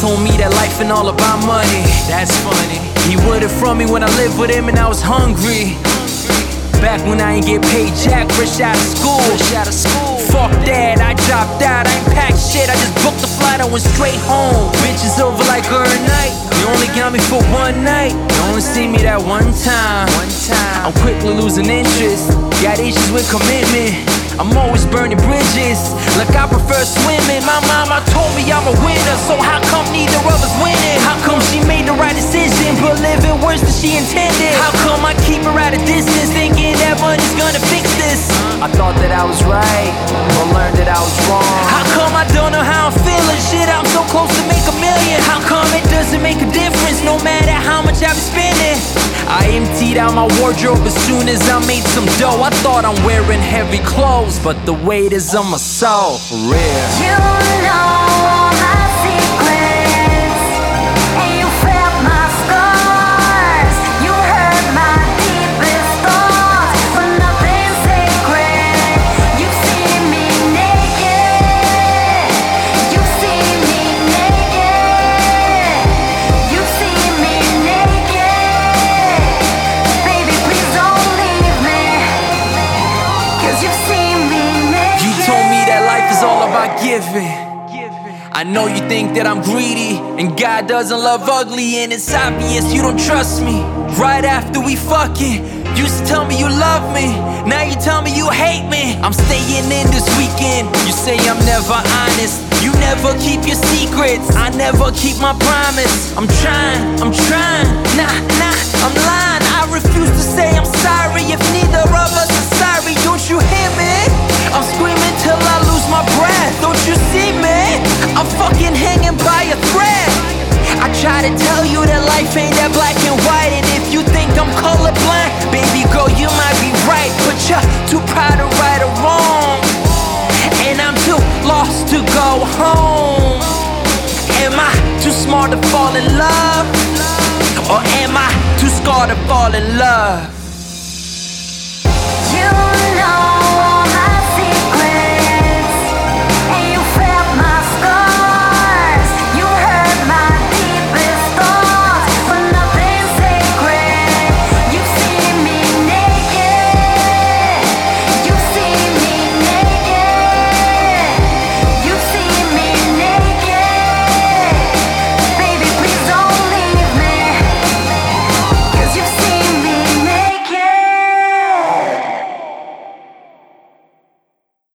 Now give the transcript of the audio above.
told me that life ain't all about money. That's funny. He would it from me when I lived with him and I was hungry. Back when I ain't get paid jack, fresh out of school. Fresh out of school. Fuck that, I dropped out, I ain't packed shit. I just booked the flight, I went straight home. Bitches over like her night. You only got me for one night. You only see me that one time. One time. I'm quickly losing interest. Got issues with commitment. I'm always burning bridges. Like I prefer swimming. My mama told me I'm a winner, so how come neither of us winning? How come she made the right decision, but living worse than she intended? How come I keep her at a distance, thinking that money's gonna fix this? I thought that I was right, but learned that I was wrong. How come I don't know how I'm feeling? Shit, I'm so close to make a million. How come it doesn't make a difference, no matter how much I've been spending? I emptied out my wardrobe as soon as I made some dough. I thought I'm wearing heavy clothes, but the weight is on my soul, for real. You know giving. I know you think that I'm greedy and God doesn't love ugly, and it's obvious you don't trust me. Right after we fucking, used to tell me you love me, now you tell me you hate me. I'm staying in this weekend. You say I'm never honest, you never keep your secrets. I never keep my promise. I'm trying, I'm trying, nah, nah, I'm lying. I refuse to say I'm sorry if neither of us are sorry. Don't you hear me? Try to tell you that life ain't that black and white. And if you think I'm colorblind, baby girl, you might be right. But you're too proud to right or wrong. And I'm too lost to go home. Am I too smart to fall in love? Or am I too scarred to fall in love?